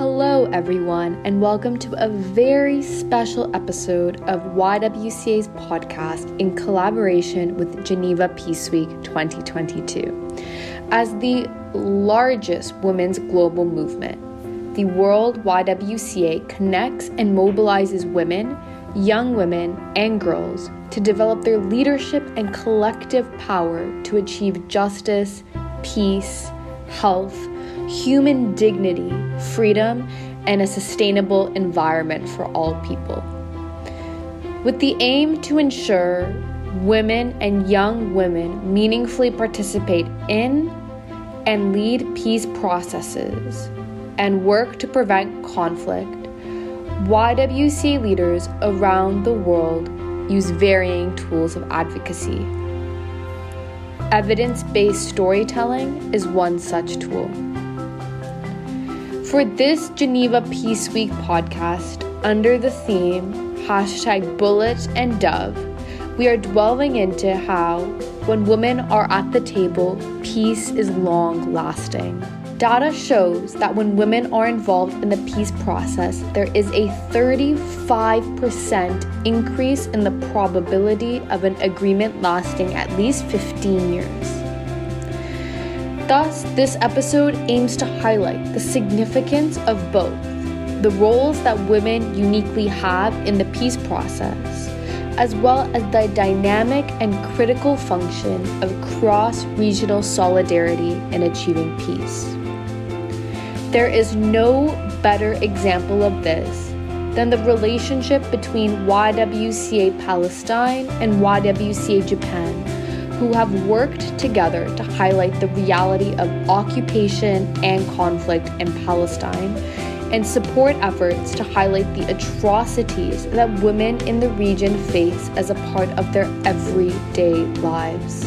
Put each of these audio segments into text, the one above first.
Hello, everyone, and welcome to a very special episode of YWCA's podcast in collaboration with Geneva Peace Week 2022. As the largest women's global movement, the World YWCA connects and mobilizes women, young women, and girls to develop their leadership and collective power to achieve justice, peace, health, human dignity, freedom, and a sustainable environment for all people. With the aim to ensure women and young women meaningfully participate in and lead peace processes and work to prevent conflict, YWCA leaders around the world use varying tools of advocacy. Evidence based storytelling is one such tool. For this Geneva Peace Week podcast, under the theme hashtag bullet and dove, we are delving into how, when women are at the table, peace is long lasting. Data shows that when women are involved in the peace process, there is a 35% increase in the probability of an agreement lasting at least 15 years. Thus, this episode aims to highlight the significance of both the roles that women uniquely have in the peace process, as well as the dynamic and critical function of cross regional solidarity in achieving peace. There is no better example of this than the relationship between YWCA Palestine and YWCA Japan who have worked together to highlight the reality of occupation and conflict in Palestine and support efforts to highlight the atrocities that women in the region face as a part of their everyday lives.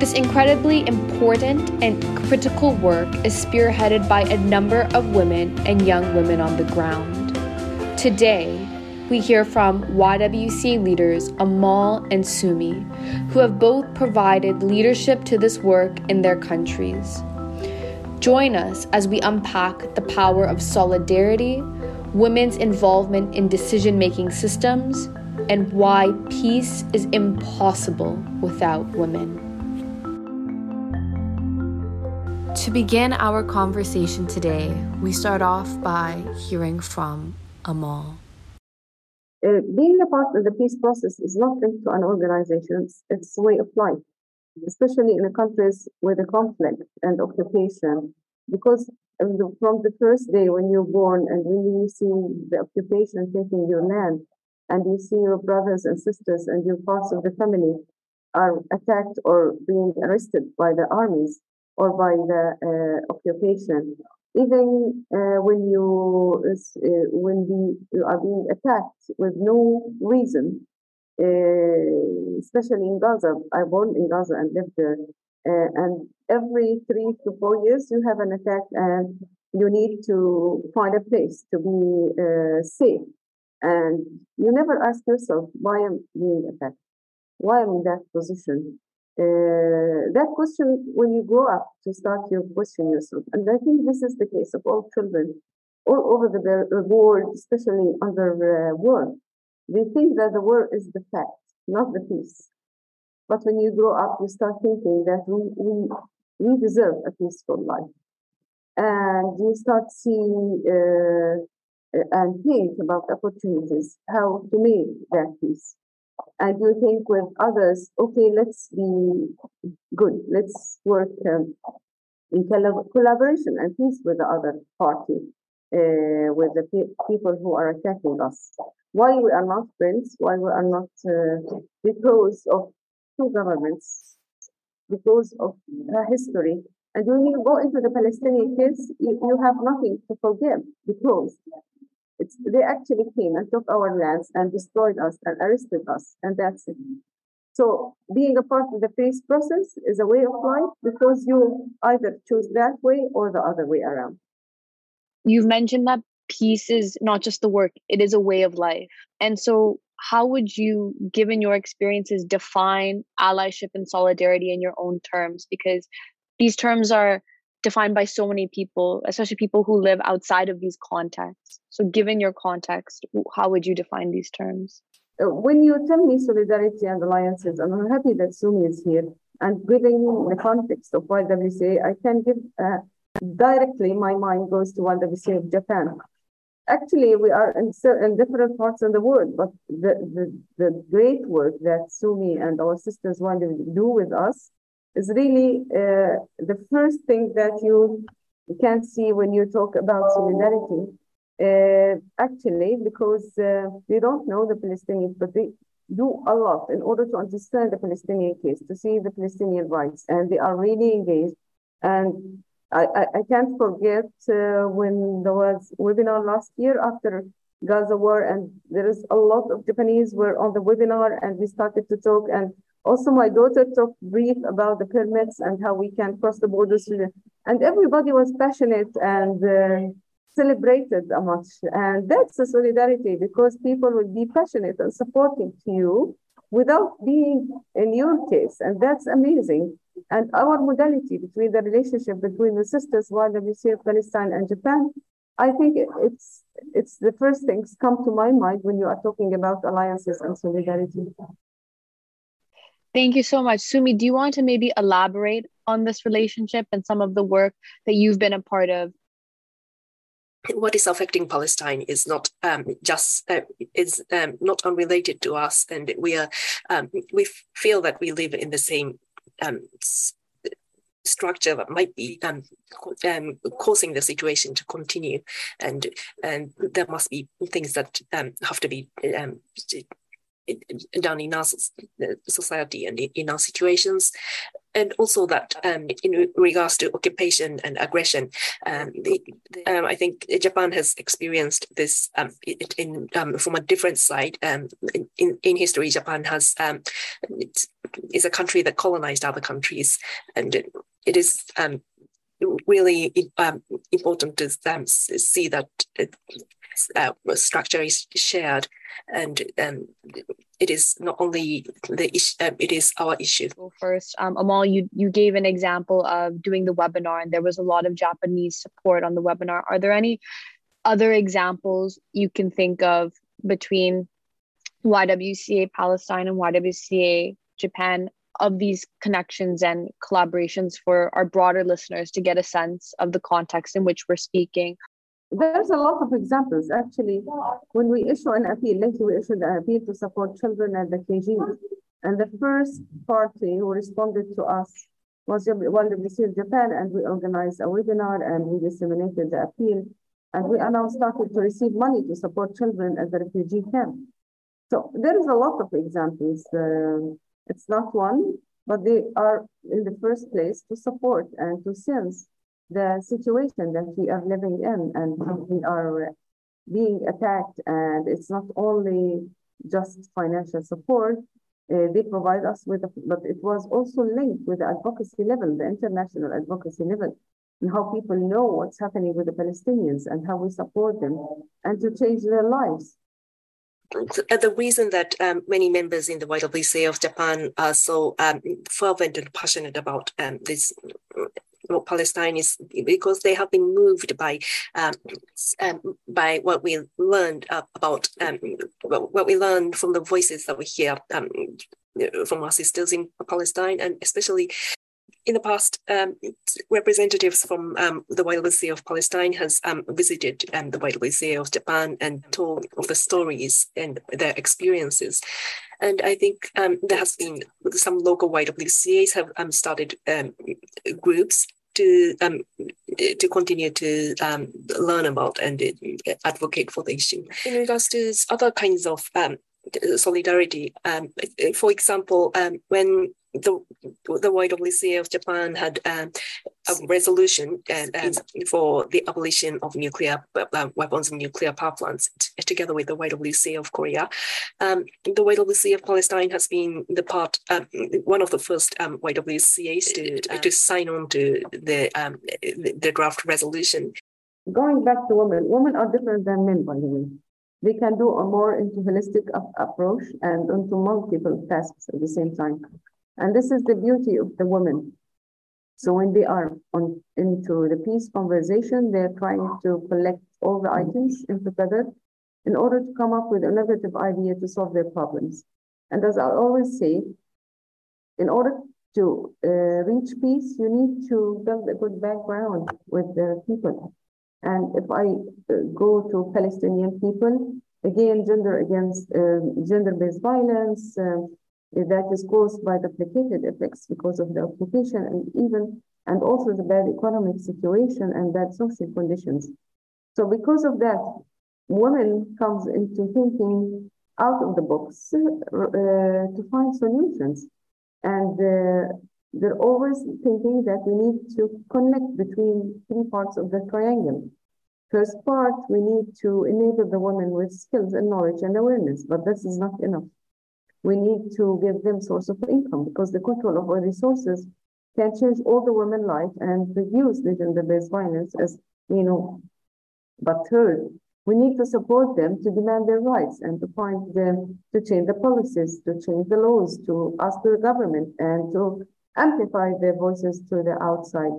This incredibly important and critical work is spearheaded by a number of women and young women on the ground. Today, we hear from YWCA leaders Amal and Sumi, who have both provided leadership to this work in their countries. Join us as we unpack the power of solidarity, women's involvement in decision making systems, and why peace is impossible without women. To begin our conversation today, we start off by hearing from Amal. Uh, being a part of the peace process is not linked to an organization, it's a way of life, especially in the countries with a conflict and occupation. Because from the first day when you're born and when you see the occupation taking your land, and you see your brothers and sisters and your parts of the family are attacked or being arrested by the armies or by the uh, occupation, even uh, when you uh, when the, you are being attacked with no reason, uh, especially in Gaza. I born in Gaza and lived there, uh, and every three to four years you have an attack, and you need to find a place to be uh, safe. And you never ask yourself why I'm being attacked, why I'm in that position, uh, that question, when you grow up, to start you question yourself. And I think this is the case of all children all over the world, especially under the war. They think that the war is the fact, not the peace. But when you grow up, you start thinking that we, we, we deserve a peaceful life. And you start seeing uh, and think about opportunities, how to make that peace and you think with others, okay, let's be good, let's work um, in collaboration and peace with the other party, uh, with the pe people who are attacking us. Why we are not friends? Why we are not? Uh, because of two governments, because of the history. And when you go into the Palestinian case, you, you have nothing to forgive because it's, they actually came and took our lands and destroyed us and arrested us, and that's it. So being a part of the peace process is a way of life because you either choose that way or the other way around. You've mentioned that peace is not just the work, it is a way of life. And so how would you, given your experiences, define allyship and solidarity in your own terms? Because these terms are defined by so many people, especially people who live outside of these contexts. So, given your context, how would you define these terms? Uh, when you tell me solidarity and alliances, and I'm happy that Sumi is here, and giving the context of YWCA, I can give uh, directly my mind goes to YWCA of Japan. Actually, we are in, in different parts of the world, but the, the, the great work that Sumi and our sisters want to do with us is really uh, the first thing that you can see when you talk about solidarity. Uh, actually, because uh, they don't know the Palestinians, but they do a lot in order to understand the Palestinian case, to see the Palestinian rights, and they are really engaged. And I, I, I can't forget uh, when there was webinar last year after Gaza war, and there is a lot of Japanese were on the webinar, and we started to talk. And also, my daughter talked brief about the permits and how we can cross the borders. And everybody was passionate and uh, celebrated much. And that's the solidarity because people will be passionate and supporting to you without being in your case. And that's amazing. And our modality between the relationship between the sisters, YWCA Palestine and Japan, I think it's it's the first things come to my mind when you are talking about alliances and solidarity. Thank you so much. Sumi, do you want to maybe elaborate on this relationship and some of the work that you've been a part of what is affecting Palestine is not um, just uh, is um, not unrelated to us, and we are um, we feel that we live in the same um, structure that might be um, um, causing the situation to continue, and and there must be things that have to be done in our society and in our situations and also that um, in regards to occupation and aggression, um, the, the, um, I think Japan has experienced this um, in, um, from a different side. Um, in, in history, Japan has is a country that colonized other countries, and it, it is really important to see that uh, structure is shared and um, it is not only the issue, um, it is our issue. First, um, Amal, you, you gave an example of doing the webinar and there was a lot of Japanese support on the webinar. Are there any other examples you can think of between YWCA Palestine and YWCA Japan of these connections and collaborations for our broader listeners to get a sense of the context in which we're speaking there's a lot of examples. Actually, when we issue an appeal, lately we issued an appeal to support children at the KG. And the first party who responded to us was YWCA Japan, and we organized a webinar and we disseminated the appeal. And we are now started to receive money to support children at the refugee camp. So there is a lot of examples. Uh, it's not one, but they are in the first place to support and to sense the situation that we are living in and we are being attacked and it's not only just financial support uh, they provide us with, a, but it was also linked with the advocacy level, the international advocacy level, and how people know what's happening with the Palestinians and how we support them and to change their lives. The reason that um, many members in the YWCA of Japan are so um, fervent and passionate about um, this Palestine is because they have been moved by um, um, by what we learned uh, about um, what we learned from the voices that we hear um, from our sisters in Palestine, and especially in the past, um, representatives from um, the YWCA of Palestine has um, visited um, the YWCA of Japan and told of the stories and their experiences. And I think um, there has been some local white YWCAs have started groups to um, to continue to um, learn about and uh, advocate for the issue. In regards to other kinds of um, solidarity, um, for example, um, when the the YWCA of Japan had um, a resolution uh, um, for the abolition of nuclear uh, weapons and nuclear power plants, together with the YWCA of Korea. Um, the YWCA of Palestine has been the part, um, one of the first um, YWCAs to, to sign on to the, um, the draft resolution. Going back to women, women are different than men, by the way. They can do a more into holistic approach and into multiple tasks at the same time. And this is the beauty of the women. So when they are on into the peace conversation. They're trying to collect all the items into together in order to come up with innovative idea to solve their problems. And as I always say, in order to uh, reach peace, you need to build a good background with the people. And if I uh, go to Palestinian people, again, gender against uh, gender-based violence uh, that is caused by the duplicated effects because of the occupation and even and also the bad economic situation and bad social conditions. So because of that, women comes into thinking out of the box uh, to find solutions. And uh, they're always thinking that we need to connect between three parts of the triangle. First part, we need to enable the women with skills and knowledge and awareness, but this is not enough. We need to give them source of income because the control of our resources can change all the women life and reduce the gender-based violence as you know. But third, we need to support them to demand their rights and to find them to change the policies, to change the laws, to ask the government and to amplify their voices to the outside.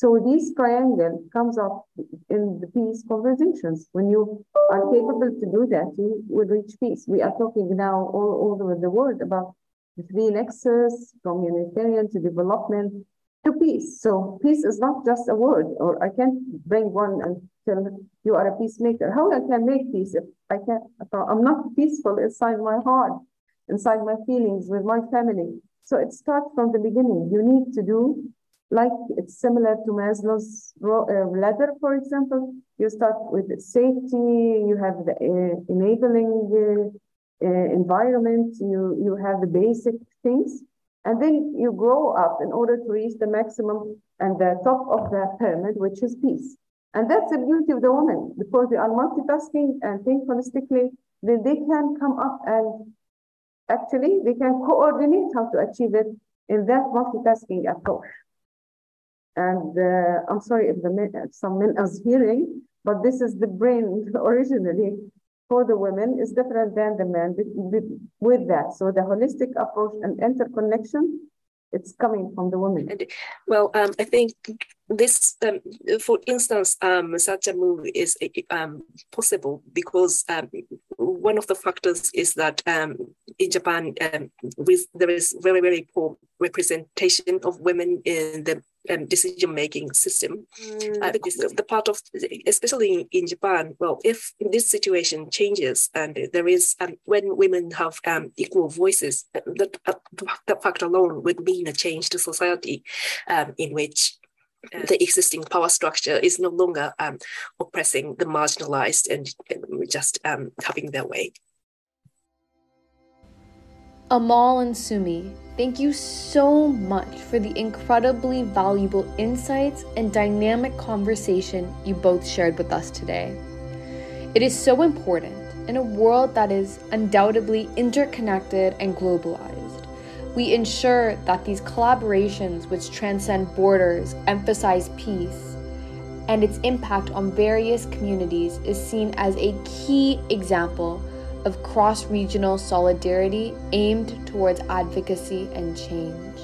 So this triangle comes up in the peace conversations. When you are capable to do that, you will reach peace. We are talking now all, over the world about the three nexus, from humanitarian to development to peace. So peace is not just a word, or I can't bring one and tell you are a peacemaker. How I can make peace if I can't, if I'm not peaceful inside my heart, inside my feelings with my family. So it starts from the beginning. You need to do like it's similar to Maslow's uh, ladder, for example. You start with safety, you have the uh, enabling uh, uh, environment, you, you have the basic things, and then you grow up in order to reach the maximum and the top of the pyramid, which is peace. And that's the beauty of the woman, because they are multitasking and think holistically, then they can come up and actually they can coordinate how to achieve it in that multitasking approach. And uh, I'm sorry if the men, some men are hearing, but this is the brain originally for the women is different than the men with that. So the holistic approach and interconnection it's coming from the woman. And, well, um, I think this, um, for instance, um, such a move is um, possible because um, one of the factors is that um, in Japan, with, there is very, very poor representation of women in the um, decision making system. Mm. Uh, the, the, part of, especially in, in, Japan, well, if this situation changes and there is, um, when women have um, equal voices, that, uh, that fact alone would mean a change to society um, in which uh, the existing power structure is no longer um, oppressing the marginalized and, and just um, having their way. Amal and Sumi, thank you so much for the incredibly valuable insights and dynamic conversation you both shared with us today. It is so important in a world that is undoubtedly interconnected and globalized. We ensure that these collaborations, which transcend borders, emphasize peace, and its impact on various communities is seen as a key example of cross regional solidarity aimed towards advocacy and change.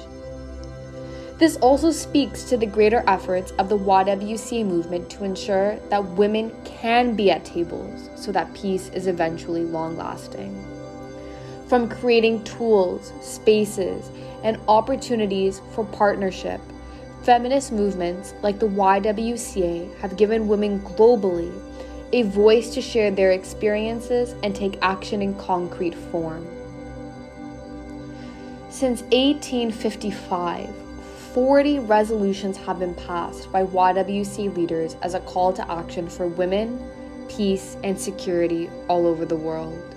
This also speaks to the greater efforts of the YWCA movement to ensure that women can be at tables so that peace is eventually long lasting. From creating tools, spaces, and opportunities for partnership, feminist movements like the YWCA have given women globally a voice to share their experiences and take action in concrete form. Since 1855, 40 resolutions have been passed by YWC leaders as a call to action for women, peace, and security all over the world.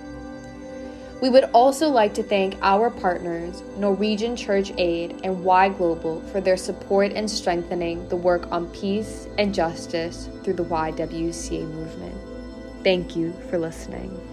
We would also like to thank our partners, Norwegian Church Aid and Y Global, for their support in strengthening the work on peace and justice through the YWCA movement. Thank you for listening.